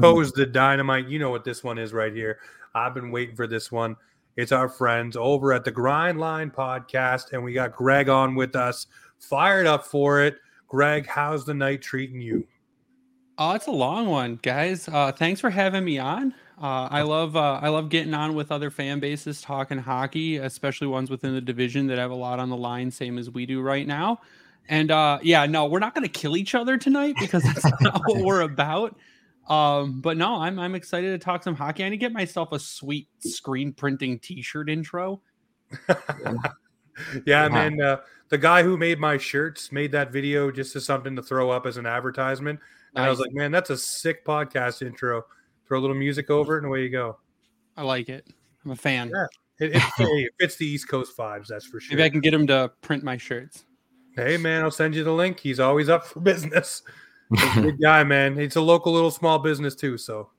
Boom the dynamite. You know what this one is right here. I've been waiting for this one. It's our friends over at the Grind Line podcast, and we got Greg on with us. Fired up for it. Greg, how's the night treating you? Oh, it's a long one, guys. Uh, thanks for having me on. Uh, I love uh, I love getting on with other fan bases talking hockey, especially ones within the division that have a lot on the line, same as we do right now. And uh, yeah, no, we're not going to kill each other tonight because that's not what we're about. Um, but no, I'm I'm excited to talk some hockey. I need to get myself a sweet screen printing T-shirt intro. yeah, wow. man. Uh, the guy who made my shirts made that video just as something to throw up as an advertisement. And nice. I was like, man, that's a sick podcast intro. Throw a little music over it, and away you go. I like it. I'm a fan. Yeah, it, it, it fits the East Coast vibes. That's for sure. Maybe I can get him to print my shirts. Hey, man, I'll send you the link. He's always up for business. Good guy, man. It's a local little small business too, so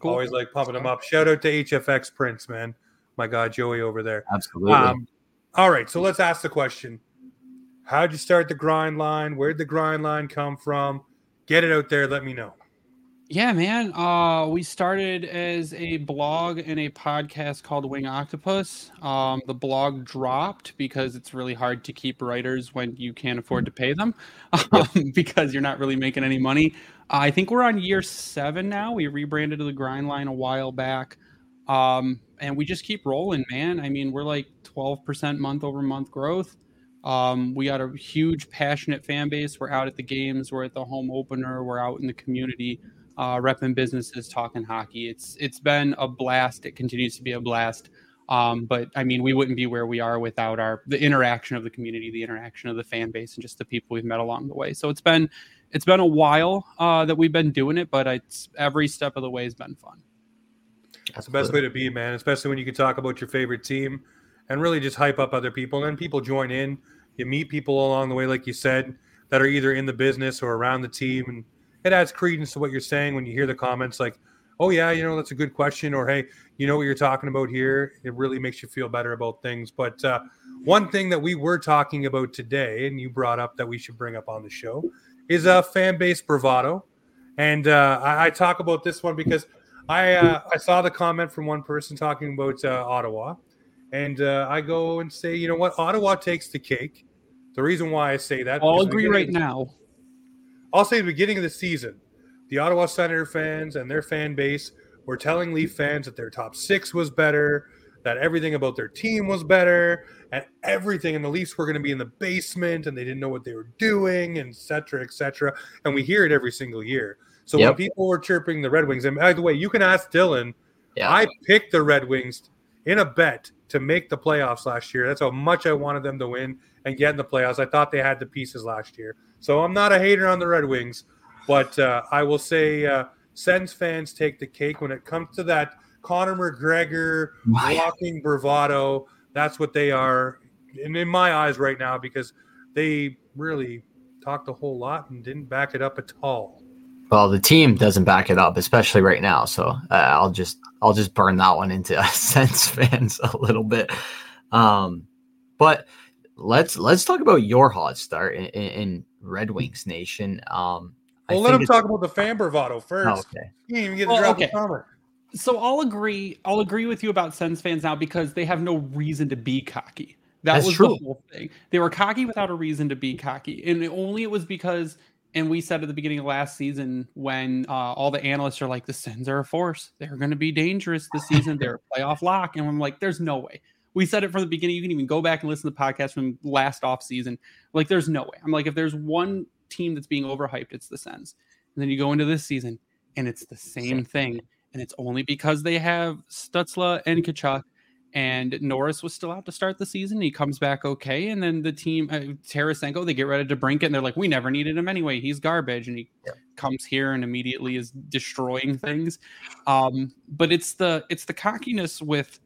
cool. always like pumping them up. Shout out to HFX Prints, man. My God, Joey over there. Absolutely. Um, all right, so let's ask the question: How'd you start the grind line? Where'd the grind line come from? Get it out there. Let me know. Yeah, man. Uh, we started as a blog and a podcast called Wing Octopus. Um, the blog dropped because it's really hard to keep writers when you can't afford to pay them um, because you're not really making any money. Uh, I think we're on year seven now. We rebranded to the Grind Line a while back. Um, and we just keep rolling, man. I mean, we're like 12% month over month growth. Um, we got a huge, passionate fan base. We're out at the games, we're at the home opener, we're out in the community uh, repping businesses, talking hockey. It's it's been a blast. It continues to be a blast. Um, but I mean, we wouldn't be where we are without our the interaction of the community, the interaction of the fan base, and just the people we've met along the way. So it's been it's been a while uh, that we've been doing it, but it's every step of the way has been fun. That's the best way to be, man. Especially when you can talk about your favorite team and really just hype up other people. And then people join in. You meet people along the way, like you said, that are either in the business or around the team, and it adds credence to what you're saying when you hear the comments like, "Oh yeah, you know that's a good question," or "Hey, you know what you're talking about here." It really makes you feel better about things. But uh, one thing that we were talking about today, and you brought up that we should bring up on the show, is a uh, fan base bravado. And uh, I, I, talk about this one because I uh, I saw the comment from one person talking about uh, Ottawa, and uh, I go and say, you know what, Ottawa takes the cake. The reason why I say that, I'll agree right now I'll say the beginning of the season, the Ottawa Senator fans and their fan base were telling Leaf fans that their top six was better, that everything about their team was better, and everything. And the Leafs were going to be in the basement, and they didn't know what they were doing, and et cetera, et cetera. And we hear it every single year. So yep. when people were chirping the Red Wings, and by the way, you can ask Dylan. Yeah. I picked the Red Wings in a bet to make the playoffs last year. That's how much I wanted them to win and get in the playoffs. I thought they had the pieces last year. So I'm not a hater on the Red Wings, but uh, I will say uh, Sens fans take the cake when it comes to that Conor McGregor walking bravado. That's what they are, and in my eyes right now, because they really talked a whole lot and didn't back it up at all. Well, the team doesn't back it up, especially right now. So uh, I'll just I'll just burn that one into Sens fans a little bit. Um, but let's let's talk about your hot start in, in Red Wings Nation. Um, Well, let him talk about the fan bravado first. Oh, okay. You didn't even get to drop okay. the summer. So I'll agree. I'll agree with you about Sens fans now because they have no reason to be cocky. That That's was true. the whole thing. They were cocky without a reason to be cocky, and only it was because. And we said at the beginning of last season when uh, all the analysts are like, "The Sens are a force. They're going to be dangerous this season. They're a playoff lock," and I'm like, "There's no way." We said it from the beginning. You can even go back and listen to the podcast from last off season. Like, there's no way. I'm like, if there's one team that's being overhyped, it's the Sens. And then you go into this season, and it's the same thing. And it's only because they have Stützle and Tkachuk, and Norris was still out to start the season. He comes back okay, and then the team, uh, Tarasenko, they get ready to brink it, and they're like, "We never needed him anyway. He's garbage." And he yeah. comes here and immediately is destroying things. Um, but it's the it's the cockiness with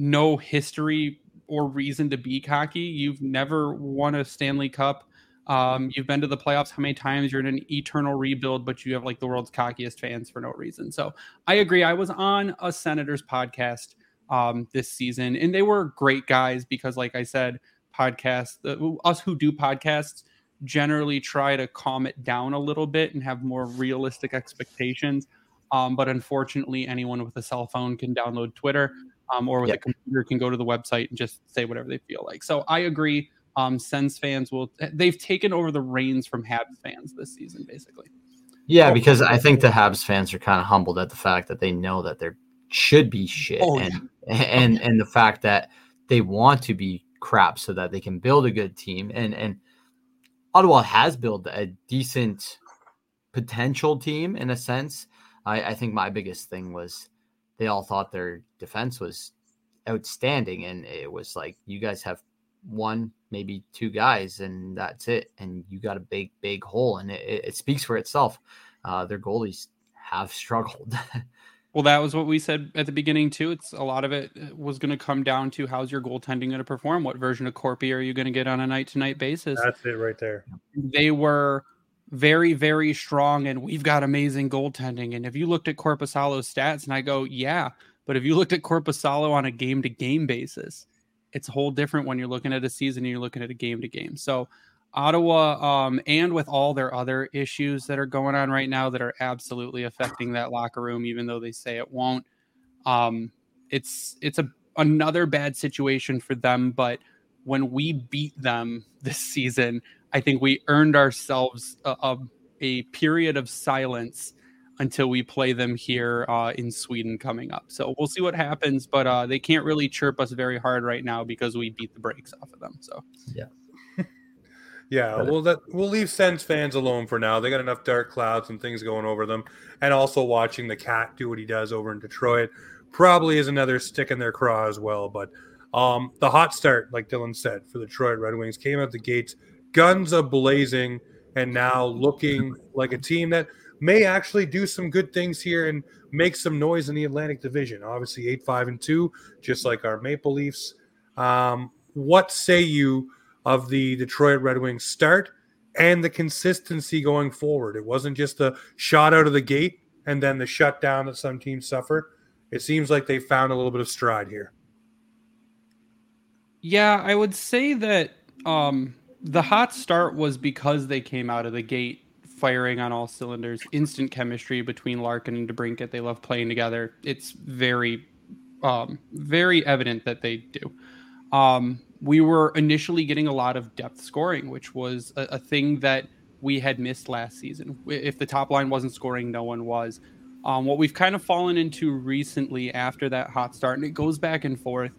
no history or reason to be cocky. You've never won a Stanley Cup. Um, you've been to the playoffs how many times? You're in an eternal rebuild, but you have like the world's cockiest fans for no reason. So I agree. I was on a Senators podcast um, this season, and they were great guys because, like I said, podcasts, us who do podcasts generally try to calm it down a little bit and have more realistic expectations. Um, but unfortunately, anyone with a cell phone can download Twitter um, or with yep. a computer can go to the website and just say whatever they feel like. So I agree. Um, Sens fans will they've taken over the reins from Habs fans this season, basically. Yeah, because I think the Habs fans are kind of humbled at the fact that they know that there should be shit, oh, and yeah. and and the fact that they want to be crap so that they can build a good team, and and Ottawa has built a decent potential team in a sense. I, I think my biggest thing was they all thought their defense was outstanding, and it was like you guys have one, maybe two guys, and that's it, and you got a big, big hole, and it, it speaks for itself. Uh, their goalies have struggled. well, that was what we said at the beginning too. It's a lot of it uh, was going to come down to how's your goaltending going to perform? What version of Korpi are you going to get on a night to night basis? That's it right there. They were very, very strong, and we've got amazing goaltending. And if you looked at Korpisalo's stats, and I go, yeah, but if you looked at Korpisalo on a game to game basis, it's a whole different when you're looking at a season and you're looking at a game to game. So Ottawa, um, and with all their other issues that are going on right now that are absolutely affecting that locker room, even though they say it won't. Um, it's it's a another bad situation for them, but when we beat them this season, I think we earned ourselves a, a, a period of silence until we play them here uh, in Sweden coming up. So we'll see what happens, but uh, they can't really chirp us very hard right now because we beat the brakes off of them. So yeah. yeah, we'll let, we'll leave Sens fans alone for now. They got enough dark clouds and things going over them, and also watching the cat do what he does over in Detroit probably is another stick in their craw as well. But um, the hot start, like Dylan said, for the Detroit Red Wings came out the gates guns are blazing and now looking like a team that may actually do some good things here and make some noise in the Atlantic Division. Obviously, eight five and two, just like our Maple Leafs. Um, what say you of the Detroit Red Wings start and the consistency going forward? It wasn't just a shot out of the gate and then the shutdown that some teams suffer. It seems like they found a little bit of stride here. Yeah, I would say that um, the hot start was because they came out of the gate firing on all cylinders, instant chemistry between Larkin and DeBrincat. They love playing together. It's very, um, very evident that they do. Um, we were initially getting a lot of depth scoring, which was a, a thing that we had missed last season. If the top line wasn't scoring, no one was. Um, what we've kind of fallen into recently after that hot start, and it goes back and forth,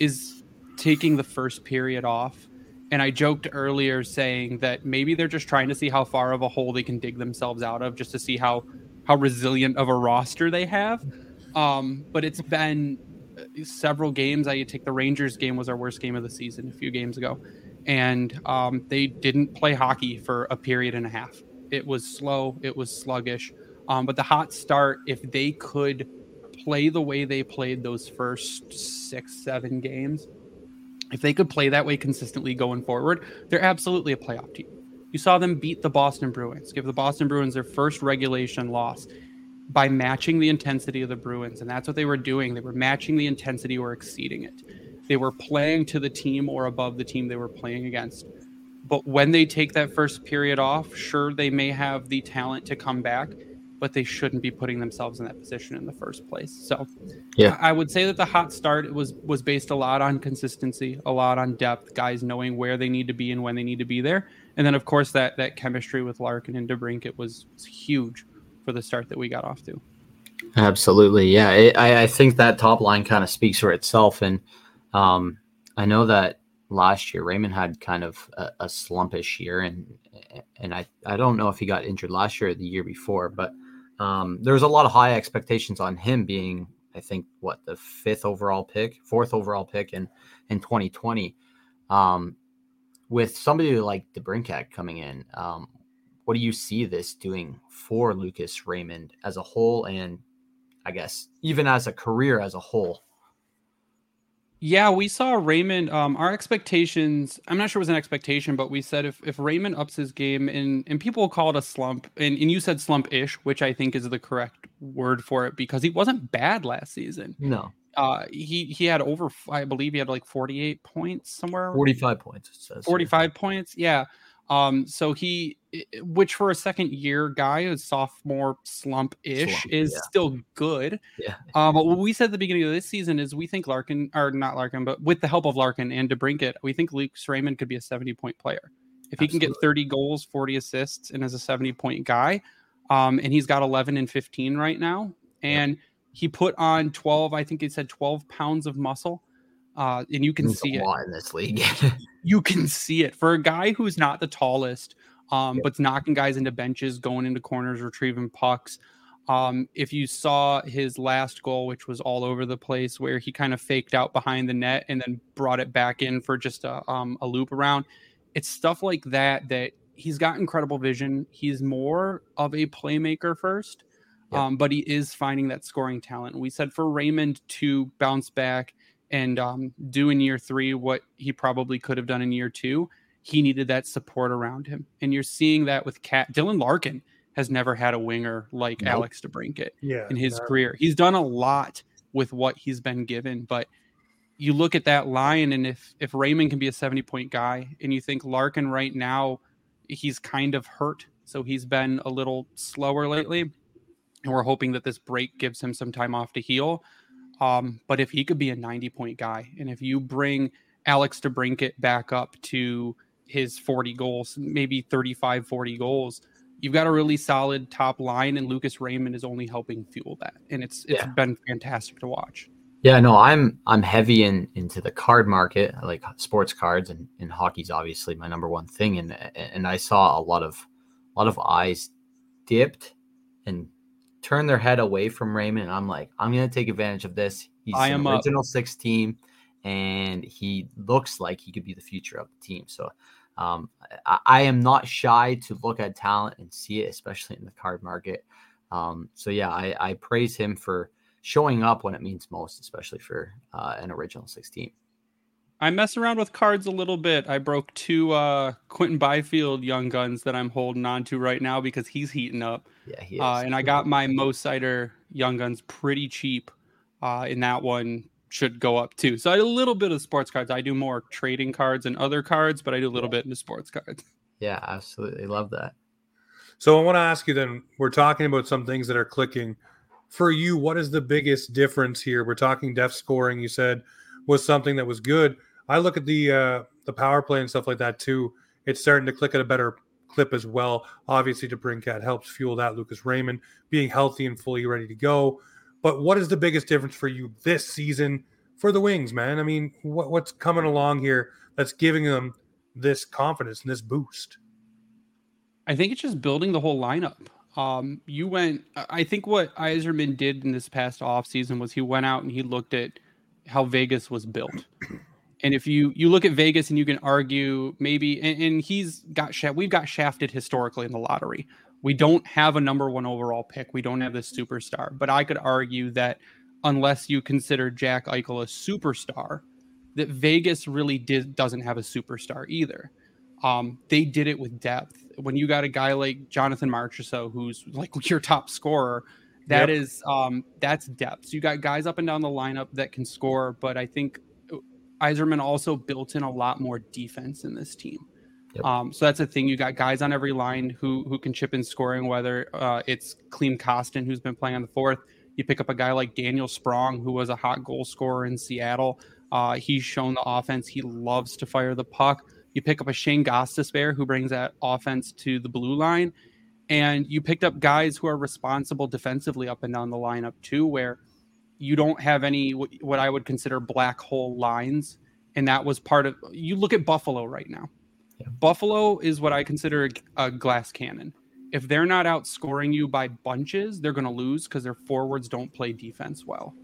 is taking the first period off and I joked earlier saying that maybe they're just trying to see how far of a hole they can dig themselves out of, just to see how how resilient of a roster they have. Um, but it's been uh, several games. I take the Rangers game was our worst game of the season a few games ago, and um, they didn't play hockey for a period and a half. It was slow. It was sluggish. Um, but the hot start, if they could play the way they played those first six, seven games, if they could play that way consistently going forward, they're absolutely a playoff team. You saw them beat the Boston Bruins, give the Boston Bruins their first regulation loss by matching the intensity of the Bruins. And that's what they were doing. They were matching the intensity or exceeding it. They were playing to the team or above the team they were playing against. But when they take that first period off, sure, they may have the talent to come back, but they shouldn't be putting themselves in that position in the first place. So, yeah, I would say that the hot start was was based a lot on consistency, a lot on depth, guys knowing where they need to be and when they need to be there, and then of course that that chemistry with Larkin and DeBrincat was, was huge for the start that we got off to. Absolutely, yeah. It, I I think that top line kind of speaks for itself, and um, I know that last year Raymond had kind of a, a slumpish year, and and I I don't know if he got injured last year or the year before, but um, a lot of high expectations on him being, I think, what the fifth overall pick, fourth overall pick in in 2020. Um, with somebody like DeBrincat coming in, um, what do you see this doing for Lucas Raymond as a whole, and I guess even as a career as a whole? Yeah, we saw Raymond. Um, our expectations, I'm not sure it was an expectation, but we said if, if Raymond ups his game and, and people call it a slump, and, and you said slump ish, which I think is the correct word for it because he wasn't bad last season. No. Uh, he he had over, I believe he had like 48 points somewhere. 45 points, it says. 45 here. points. Yeah. Um, so he, which for a second year guy, a sophomore slump ish, is yeah. still good. Yeah. Um, but what we said at the beginning of this season is we think Larkin, or not Larkin, but with the help of Larkin and DeBrincat, we think Lucas Raymond could be a 70 point player. If he Absolutely. can get 30 goals, 40 assists, and as a 70 point guy, um, and he's got 11 and 15 right now, and yeah. he put on 12, I think he said 12 pounds of muscle uh, and you can see it in this league. you can see it for a guy who's not the tallest, um, yeah. but's knocking guys into benches, going into corners, retrieving pucks. Um, if you saw his last goal, which was all over the place, where he kind of faked out behind the net and then brought it back in for just a, um, a loop around, it's stuff like that that he's got incredible vision. He's more of a playmaker first, yeah. um, but he is finding that scoring talent. We said for Raymond to bounce back and um, do in year three what he probably could have done in year two. He needed that support around him, and you're seeing that with Cat Dylan Larkin has never had a winger like nope. Alex DeBrincat yeah, in his career. He's done a lot with what he's been given, but you look at that line, and if if Raymond can be a 70 point guy, and you think Larkin right now, he's kind of hurt, so he's been a little slower lately, and we're hoping that this break gives him some time off to heal. Um, but if he could be a 90 point guy, and if you bring Alex DeBrincat back up to his 40 goals, maybe 35, 40 goals, you've got a really solid top line, and Lucas Raymond is only helping fuel that. And it's it's yeah. been fantastic to watch. Yeah, no, I'm I'm heavy in into the card market, I like sports cards, and, and hockey's obviously my number one thing. And and I saw a lot of a lot of eyes dipped and turn their head away from Raymond. I'm like, I'm gonna take advantage of this. He's I am original up. six team, and he looks like he could be the future of the team. So um, I, I, am not shy to look at talent and see it, especially in the card market. Um, so yeah, I, I, praise him for showing up when it means most, especially for uh, an original six team. I mess around with cards a little bit. I broke two uh, Quinton Byfield young guns that I'm holding on to right now because he's heating up. Yeah, he uh, and I got my Mo Seider young guns pretty cheap. Uh, and that one should go up too. So I do a little bit of sports cards. I do more trading cards and other cards, but I do a little yeah. bit into sports cards. Yeah, absolutely. Love that. So I want to ask you then, we're talking about some things that are clicking. For you, what is the biggest difference here? We're talking depth scoring, you said was something that was good I look at the uh, the power play and stuff like that too. It's starting to click at a better clip as well. Obviously, DeBrincat helps fuel that. Lucas Raymond being healthy and fully ready to go. But what is the biggest difference for you this season for the Wings, man? I mean, what, what's coming along here that's giving them this confidence and this boost? I think it's just building the whole lineup. Um, you went. I think what Yzerman did in this past off season was he went out and he looked at how Vegas was built. And if you you look at Vegas and you can argue maybe, and, and he's got we've got shafted historically in the lottery. We don't have a number one overall pick. We don't have this superstar. But I could argue that unless you consider Jack Eichel a superstar, that Vegas really did, doesn't have a superstar either. Um, they did it with depth. When you got a guy like Jonathan Marchessault, who's like your top scorer, that yep. is um, that's depth. So you got guys up and down the lineup that can score, but I think Yzerman also built in a lot more defense in this team. Yep. Um, so that's a thing. You got guys on every line who who can chip in scoring, whether uh, it's Klim Kostin, who's been playing on the fourth. You pick up a guy like Daniel Sprong, who was a hot goal scorer in Seattle. Uh, he's shown the offense. He loves to fire the puck. You pick up a Shane Gostisbehere, who brings that offense to the blue line. And you picked up guys who are responsible defensively up and down the lineup, too, where you don't have any what I would consider black hole lines. And that was part of you look at Buffalo right now. Yeah. Buffalo is what I consider a glass cannon. If they're not outscoring you by bunches, they're going to lose because their forwards don't play defense well.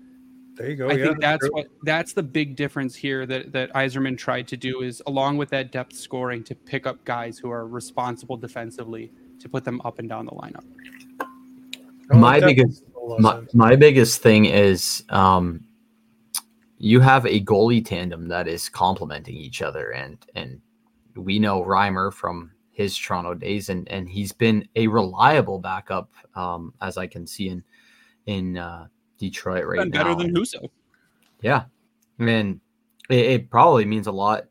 There you go. I yeah, think that's true. what that's the big difference here that that Yzerman tried to do is along with that depth scoring to pick up guys who are responsible defensively to put them up and down the lineup. Oh, my biggest my, my biggest thing is um, you have a goalie tandem that is complementing each other and and we know Reimer from his Toronto days and and he's been a reliable backup um, as I can see in in uh, Detroit right now. Better than Husso. Yeah, I mean, it, it probably means a lot.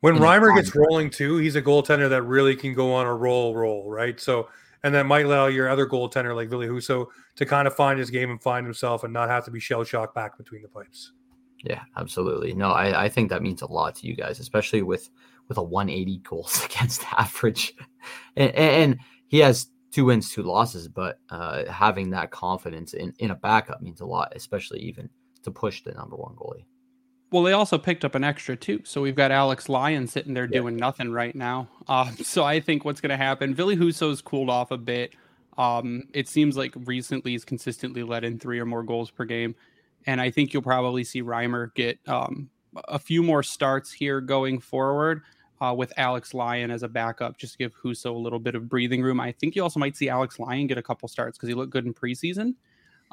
When Reimer gets rolling too, he's a goaltender that really can go on a roll, roll, right? So, and that might allow your other goaltender like Ville Husso to kind of find his game and find himself and not have to be shell shocked back between the pipes. Yeah, absolutely. No, I, I think that means a lot to you guys, especially with with a 180 goals against average, and, and he has two wins, two losses, but uh, having that confidence in, in a backup means a lot, especially even to push the number one goalie. Well, they also picked up an extra too. So we've got Alex Lyon sitting there yeah. doing nothing right now. Uh, so I think what's going to happen, Ville Husso's cooled off a bit. Um, it seems like recently he's consistently let in three or more goals per game. And I think you'll probably see Reimer get um, a few more starts here going forward uh, with Alex Lyon as a backup, just to give Husso a little bit of breathing room. I think you also might see Alex Lyon get a couple starts because he looked good in preseason.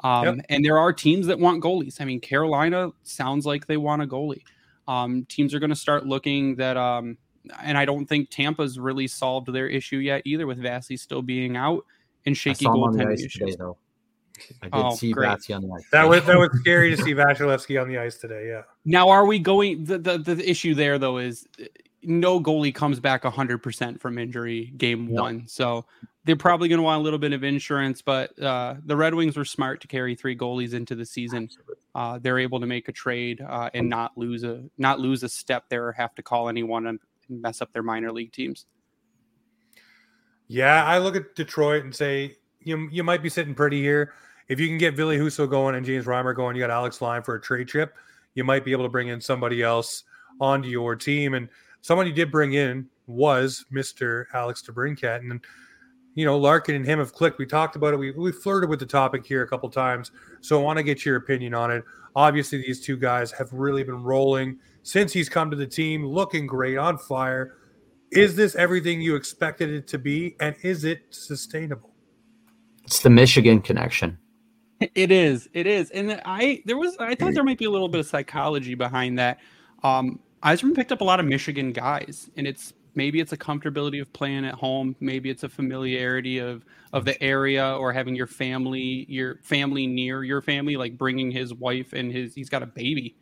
Um, yep. And there are teams that want goalies. I mean, Carolina sounds like they want a goalie. Um, teams are going to start looking that, um, and I don't think Tampa's really solved their issue yet either, with Vasi still being out and shaky goaltending issues. Today, though. I did oh, see Vassy on the ice. That was that was scary to see Vasilevskiy on the ice today. Yeah. Now, are we going? The, the the issue there though is no goalie comes back 100% from injury game one. So they're probably going to want a little bit of insurance, but uh, the Red Wings were smart to carry three goalies into the season. Uh, they're able to make a trade uh, and not lose a not lose a step there or have to call anyone and mess up their minor league teams. Yeah, I look at Detroit and say you you might be sitting pretty here. If you can get Ville Husso going and James Reimer going, you got Alex Lyon for a trade trip. You might be able to bring in somebody else onto your team and someone you did bring in was Mr. Alex DeBrincat. And, you know, Larkin and him have clicked. We talked about it. We, we flirted with the topic here a couple times. So I want to get your opinion on it. Obviously, these two guys have really been rolling since he's come to the team, looking great, on fire. Is this everything you expected it to be? And is it sustainable? It's the Michigan connection. It is. It is. And I there was I thought there might be a little bit of psychology behind that. Um, Yzerman picked up a lot of Michigan guys, and it's maybe it's a comfortability of playing at home, maybe it's a familiarity of of the area or having your family your family near your family, like bringing his wife and his he's got a baby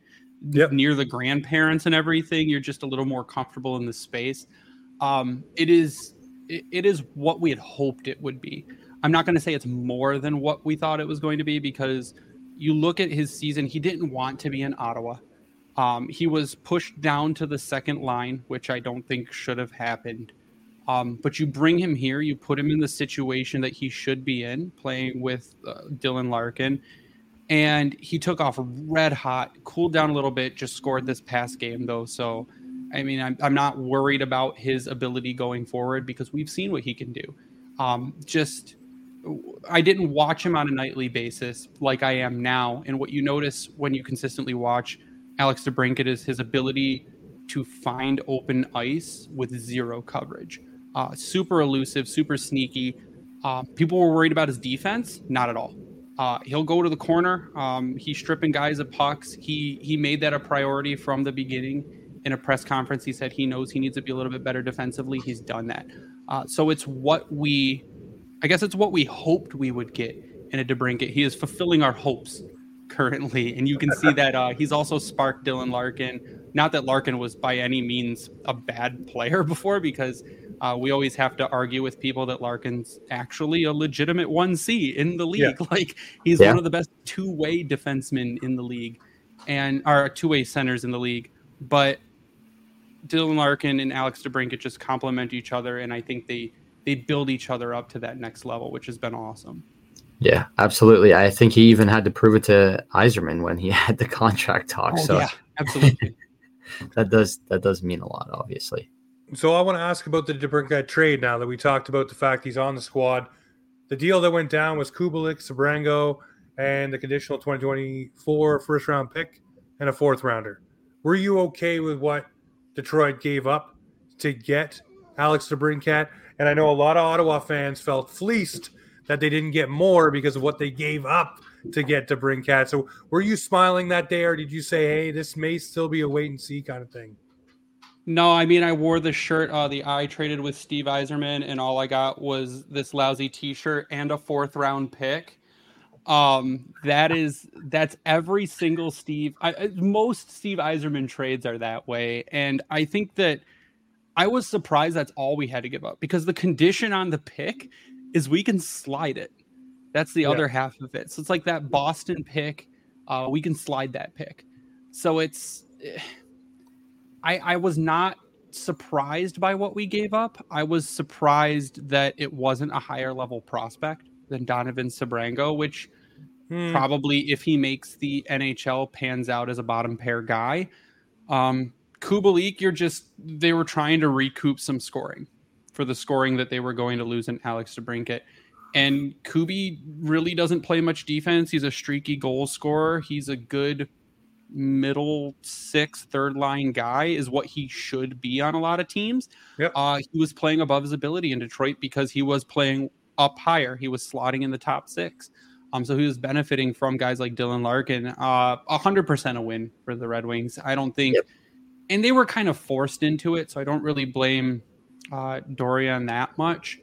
yep. near the grandparents and everything. You're just a little more comfortable in the space. Um, it is it, it is what we had hoped it would be. I'm not going to say it's more than what we thought it was going to be because you look at his season, he didn't want to be in Ottawa. Um, he was pushed down to the second line, which I don't think should have happened. Um, but you bring him here, you put him in the situation that he should be in, playing with uh, Dylan Larkin, and he took off red hot, cooled down a little bit, just scored this past game though. So, I mean, I'm, I'm not worried about his ability going forward because we've seen what he can do. Um, just, I didn't watch him on a nightly basis like I am now, and what you notice when you consistently watch Alex DeBrincat is his ability to find open ice with zero coverage. Uh, super elusive, super sneaky. Uh, people were worried about his defense. Not at all. Uh, he'll go to the corner. Um, he's stripping guys of pucks. He he made that a priority from the beginning. In a press conference, he said he knows he needs to be a little bit better defensively. He's done that. Uh, so it's what we, I guess it's what we hoped we would get in a DeBrincat. He is fulfilling our hopes currently, and you can see that uh, he's also sparked Dylan Larkin. Not that Larkin was by any means a bad player before, because uh, we always have to argue with people that Larkin's actually a legitimate 1C in the league. Yeah. Like he's yeah. one of the best two way defensemen in the league and are two way centers in the league. But Dylan Larkin and Alex DeBrincat just complement each other, and I think they they build each other up to that next level, which has been awesome. Yeah, absolutely. I think he even had to prove it to Yzerman when he had the contract talk. Oh, so yeah, absolutely. that does that does mean a lot, obviously. So I want to ask about the DeBrincat trade now that we talked about the fact he's on the squad. The deal that went down was Kubalik, Sebrango, and the conditional 2024 first round pick and a fourth rounder. Were you okay with what Detroit gave up to get Alex DeBrincat? And I know a lot of Ottawa fans felt fleeced that they didn't get more because of what they gave up to get DeBrincat. So were you smiling that day, or did you say, "Hey, this may still be a wait and see kind of thing"? No, I mean I wore the shirt uh, the I traded with Steve Yzerman, and all I got was this lousy T-shirt and a fourth round pick. Um, that is that's every single Steve. I, most Steve Yzerman trades are that way, and I think that I was surprised that's all we had to give up because the condition on the pick is we can slide it. That's the yeah. other half of it. So it's like that Boston pick. Uh, we can slide that pick. So it's. Eh, I, I was not surprised by what we gave up. I was surprised that it wasn't a higher level prospect than Donovan Sebrango, which hmm. probably if he makes the NHL pans out as a bottom pair guy. Um, Kubalik, you're just they were trying to recoup some scoring for the scoring that they were going to lose in Alex DeBrincat. And Kubi really doesn't play much defense. He's a streaky goal scorer. He's a good middle six, third line guy is what he should be on a lot of teams. Yep. Uh, he was playing above his ability in Detroit because he was playing up higher. He was slotting in the top six. Um, so he was benefiting from guys like Dylan Larkin. Uh, a hundred percent a win for the Red Wings. I don't think, yep. and they were kind of forced into it. So I don't really blame uh, Dorion that much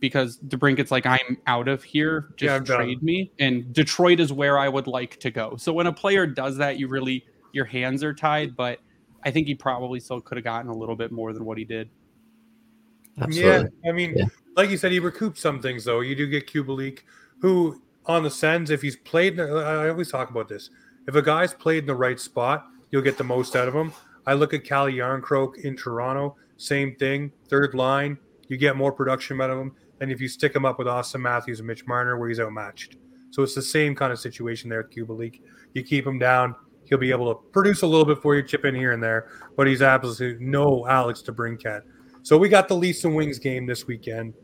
because DeBrincat's like, I'm out of here. Just yeah, trade me. And Detroit is where I would like to go. So when a player does that, you really your hands are tied. But I think he probably still could have gotten a little bit more than what he did. Absolutely. Yeah, I mean, yeah. like you said, he recouped some things though. You do get Kubalik, who on the Sens, if he's played, I always talk about this. If a guy's played in the right spot, you'll get the most out of him. I look at Calle Jarnkrok in Toronto, same thing. Third line, you get more production out of him than if you stick him up with Auston Matthews and Mitch Marner, where he's outmatched. So it's the same kind of situation there at Kubalik. You keep him down, he'll be able to produce a little bit for you, chip in here and there, but he's absolutely no Alex DeBrincat. So we got the Leafs and Wings game this weekend,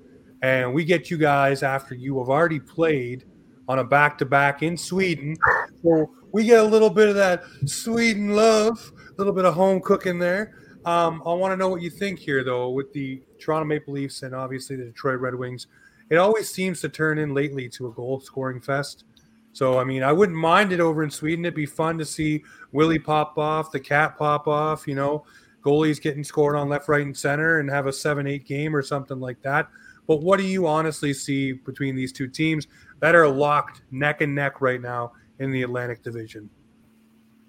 and we get you guys after you have already played on a back to back in Sweden. So we get a little bit of that Sweden love, a little bit of home cooking there. Um, I want to know what you think here, though, with the Toronto Maple Leafs and obviously the Detroit Red Wings. It always seems to turn in lately to a goal scoring fest. So, I mean, I wouldn't mind it over in Sweden. It'd be fun to see Willie pop off, the cat pop off, you know, goalies getting scored on left, right, and center and have a 7 8 game or something like that. But what do you honestly see between these two teams that are locked neck and neck right now in the Atlantic Division?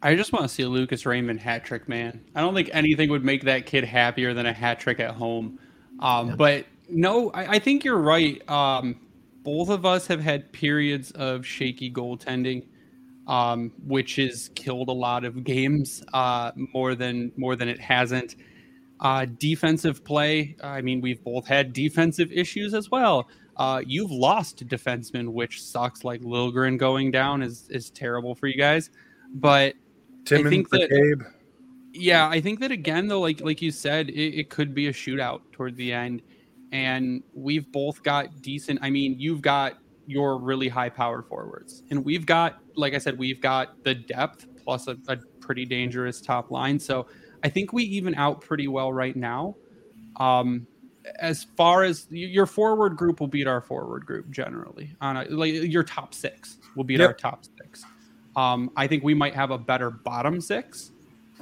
I just want to see a Lucas Raymond hat trick, man. I don't think anything would make that kid happier than a hat trick at home. Um, yeah. But no, I, I, think you're right. Um, both of us have had periods of shaky goaltending, um, which has killed a lot of games uh, more than more than it hasn't. Uh, defensive play. I mean, we've both had defensive issues as well. Uh, you've lost defensemen, which sucks. Like Liljegren going down is is terrible for you guys. But Tim I think that, Gabe. Yeah, I think that again though, like like you said, it, it could be a shootout toward the end, and we've both got decent. I mean, you've got your really high power forwards, and we've got, like I said, we've got the depth plus a, a pretty dangerous top line. So I think we even out pretty well right now. Um, as far as your forward group will beat our forward group generally on a, like your top six will beat yep. our top six. Um, I think we might have a better bottom six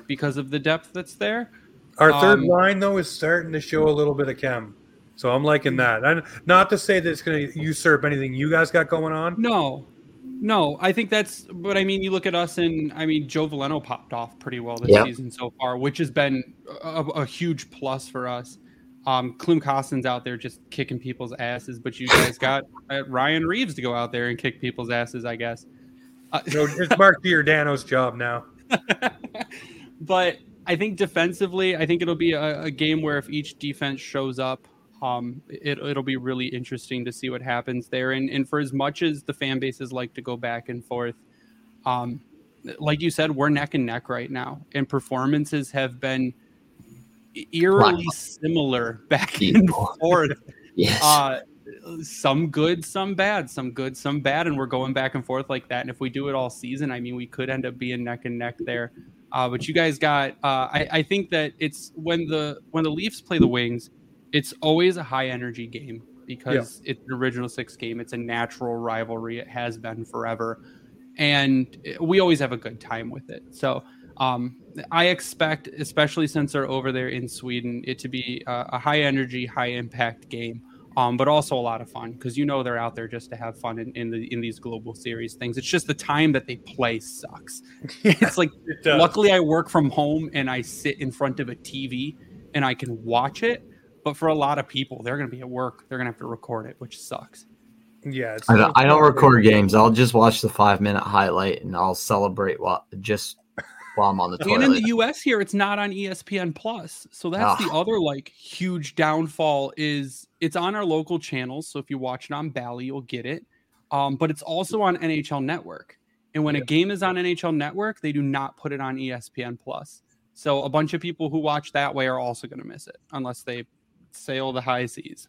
because of the depth that's there. Our third um, line though is starting to show a little bit of chem, so I'm liking that. And not to say that it's going to usurp anything you guys got going on. No, No, I think that's. But I mean, you look at us, and I mean, Joe Veleno popped off pretty well this yep. season so far, which has been a, a huge plus for us. Um, Klim Kostin's out there just kicking people's asses, but you guys got uh, Ryan Reaves to go out there and kick people's asses, I guess. Uh, no, it's Mark Giordano's job now. but I think defensively, I think it'll be a, a game where if each defense shows up, um, it, it'll be really interesting to see what happens there. And, and for as much as the fan bases like to go back and forth, um, like you said, we're neck and neck right now, and performances have been eerily wow. similar back and forth. yes. Uh, some good, some bad, some good, some bad, and we're going back and forth like that. And if we do it all season, I mean, we could end up being neck and neck there. Uh, but you guys got. Uh, I, I think that it's when the when the Leafs play the Wings, it's always a high energy game because yeah. it's an original six game. It's a natural rivalry. It has been forever, and we always have a good time with it. So um, I expect, especially since they're over there in Sweden, it to be a, a high energy, high impact game. Um, but also a lot of fun because you know they're out there just to have fun in, in the in these global series things. It's just the time that they play sucks. it's like it luckily I work from home and I sit in front of a TV and I can watch it but for a lot of people, they're going to be at work. They're going to have to record it, which sucks. Yeah, I don't, I don't record games. I'll just watch the five minute highlight and I'll celebrate while just while I'm on the toilet. And in the U.S. here, it's not on ESPN Plus, so that's the ah. other like huge downfall. Is it's on our local channels. So if you watch it on Bally, you'll get it. Um, but it's also on NHL Network. And when yeah. a game is on NHL Network, they do not put it on ESPN Plus. So a bunch of people who watch that way are also going to miss it unless they sail the high seas.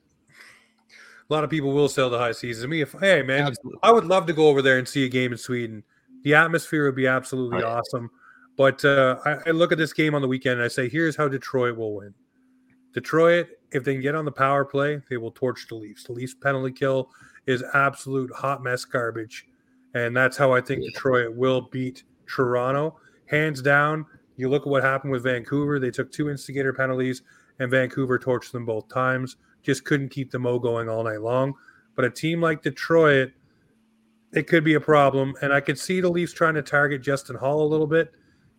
A lot of people will sail the high seas. I mean, if hey man, Absolutely. I would love to go over there and see a game in Sweden. The atmosphere would be absolutely oh, yeah. awesome. But uh, I, I, look at this game on the weekend and I say, here's how Detroit will win. Detroit, if they can get on the power play, they will torch the Leafs. The Leafs penalty kill is absolute hot mess garbage. And that's how I think. Detroit will beat Toronto. Hands down, you look at what happened with Vancouver. They took two instigator penalties and Vancouver torched them both times. Just couldn't keep the mo going all night long. But a team like Detroit, it could be a problem. And I could see the Leafs trying to target Justin Holl a little bit.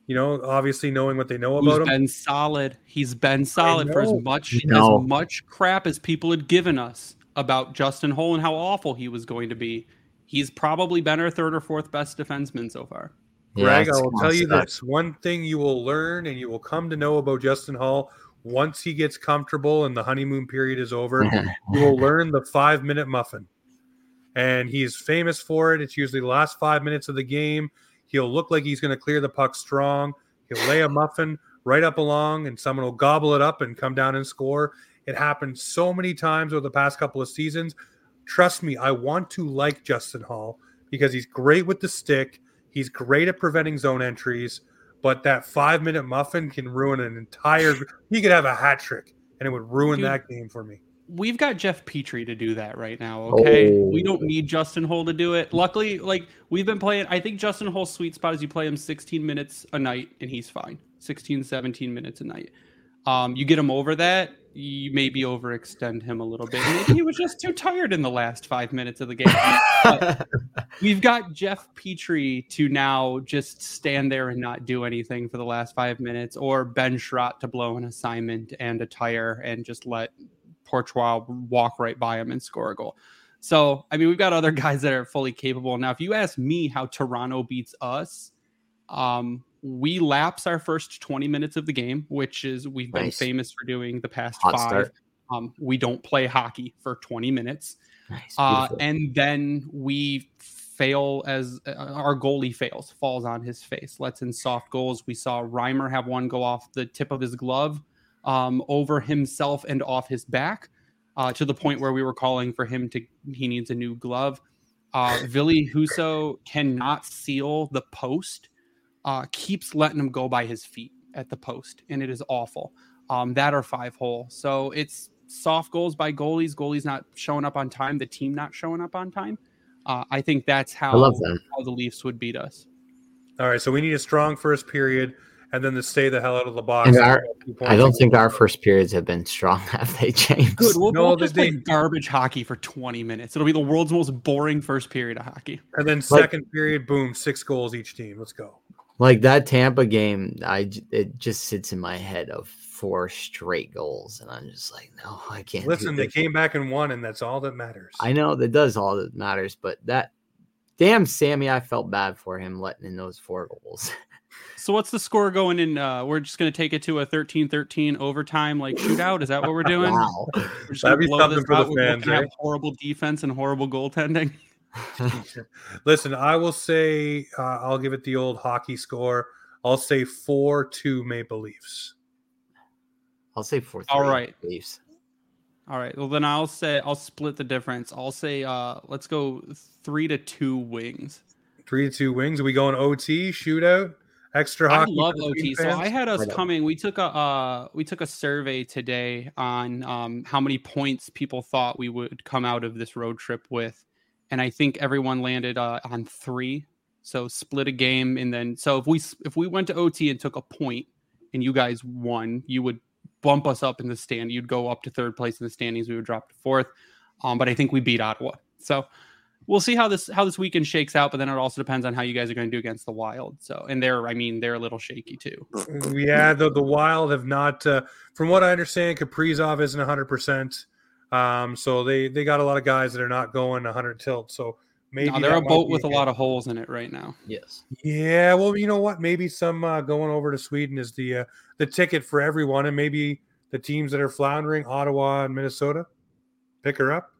You know, obviously knowing what they know about He's him. been solid. He's been solid for as much as much crap as people had given us about Justin Holl and how awful he was going to be. He's probably been our third or fourth best defenseman so far. Greg, yeah, I will tell you this one thing you will learn and you will come to know about Justin Holl once he gets comfortable and the honeymoon period is over, you will learn the five minute muffin. And he's famous for it. It's usually the last five minutes of the game. He'll look like he's going to clear the puck strong. He'll lay a muffin right up along, and someone will gobble it up and come down and score. It happened so many times over the past couple of seasons. Trust me, I want to like Justin Holl because he's great with the stick. He's great at preventing zone entries but that five minute muffin can ruin an entire. he could have a hat trick, and it would ruin Dude, that game for me. We've got Jeff Petry to do that right now. Okay, oh. we don't need Justin Holl to do it. Luckily, like we've been playing. I think Justin Holl's sweet spot is you play him 16 minutes a night, and he's fine. 16, 17 minutes a night. Um, you get him over that, you maybe overextend him a little bit. Maybe he was just too tired in the last five minutes of the game. we've got Jeff Petry to now just stand there and not do anything for the last five minutes, or Ben Chiarot to blow an assignment and a tire and just let Pourchois walk right by him and score a goal. So, I mean, we've got other guys that are fully capable. Now, if you ask me how Toronto beats us, um, we lapse our first 20 minutes of the game, which is we've been famous for doing the past Hot five. Um, we don't play hockey for 20 minutes. Nice, uh, and then we fail as uh, our goalie fails, falls on his face, lets in soft goals. We saw Reimer have one go off the tip of his glove um, over himself and off his back uh, to the point where we were calling for him to, he needs a new glove. Uh, Ville Husso cannot seal the post uh, keeps letting him go by his feet at the post, and it is awful. Um, that or five hole. So it's soft goals by goalies, goalies not showing up on time, the team not showing up on time. Uh, I think that's how, I love that. how the Leafs would beat us. All right, so we need a strong first period, and then to stay the hell out of the box. And our, I don't think our first periods have been strong. Have they, James? Good. We'll, No, we'll just they- play garbage hockey for 20 minutes. It'll be the world's most boring first period of hockey. And then second period, boom, six goals each team. Let's go. Like that Tampa game, I it just sits in my head of four straight goals, and I'm just like, no, I can't. do Listen, they came back and won, and that's all that matters. I know that does all that matters, but that damn Sammy, I felt bad for him letting in those four goals. So what's the score going in? Uh, we're just going to take it to a 13-13 overtime like shootout. Is that what we're doing? wow. We're just That'd gonna be blow something this for the out. We're fans, gonna have eh? horrible defense and horrible goaltending. Listen, I will say uh, I'll give it the old hockey score. I'll say four two Maple Leafs. I'll say four. All three, right. Leafs. All right. Well, then I'll say I'll split the difference. I'll say uh, let's go three to two wings. Three to two wings. Are we going OT shootout? Extra I love OT. Queen So? I had us Right coming. We took a uh, we took a survey today on um, how many points people thought we would come out of this road trip with, and I think everyone landed uh, on three. So split a game, and then so if we if we went to OT and took a point, and you guys won, you would bump us up in the stand. You'd go up to third place in the standings. We would drop to fourth. Um, but I think we beat Ottawa. So we'll see how this how this weekend shakes out. But then it also depends on how you guys are going to do against the Wild. So and they're I mean they're a little shaky too. Yeah, the the Wild have not. Uh, from what I understand, Kaprizov isn't hundred percent. Um, so they they got a lot of guys that are not going hundred tilt. So maybe No, they're a boat with a lot of holes in it right now. Yes. Yeah, well, you know what? Maybe some uh, going over to Sweden is the uh, the ticket for everyone, and maybe the teams that are floundering, Ottawa and Minnesota, pick her up.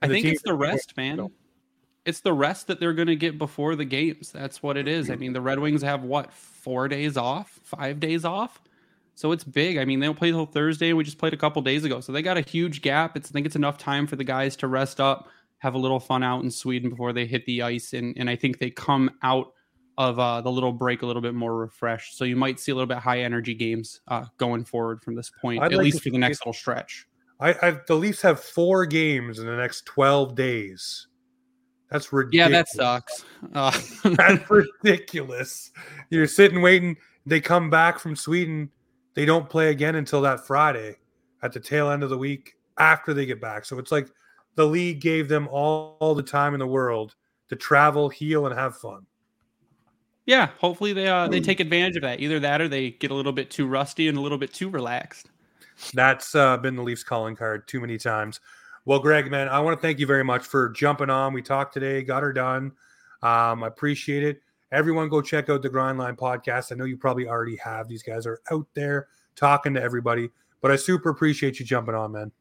I And the think teams it's the that- rest, man. It's the rest that they're going to get before the games. That's what it is. I mean, the Red Wings have what four days off, five days off, so it's big. I mean, they don't play till Thursday. We just played a couple days ago, so they got a huge gap. It's I think it's enough time for the guys to rest up, have a little fun out in Sweden before they hit the ice, and and I think they come out of uh, the little break a little bit more refreshed. So you might see a little bit high energy games uh, going forward from this point, I'd at like least for the next little stretch. I, I the Leafs have four games in the next twelve days. That's ridiculous. Yeah, that sucks. Uh, That's ridiculous. You're sitting waiting. They come back from Sweden. They don't play again until that Friday at the tail end of the week after they get back. So it's like the league gave them all, all the time in the world to travel, heal, and have fun. Yeah, hopefully they uh, they take advantage of that. Either that or they get a little bit too rusty and a little bit too relaxed. That's uh, been the Leafs calling card too many times. Well, Greg, man, I want to thank you very much for jumping on. We talked today, got her done. Um, I appreciate it. Everyone, go check out the Grindline podcast. I know you probably already have. These guys are out there talking to everybody, but I super appreciate you jumping on, man.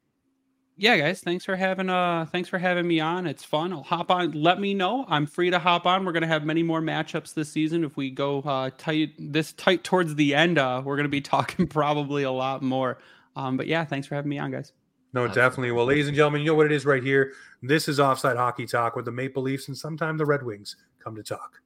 Yeah, guys, thanks for having uh thanks for having me on. It's fun. I'll hop on. Let me know. I'm free to hop on. We're gonna have many more matchups this season. If we go uh tight this tight towards the end, uh we're gonna be talking probably a lot more. Um, but yeah, thanks for having me on, guys. No, definitely. Well, ladies and gentlemen, you know what it is right here. This is Offside Hockey Talk with the Maple Leafs and sometimes the Red Wings come to talk.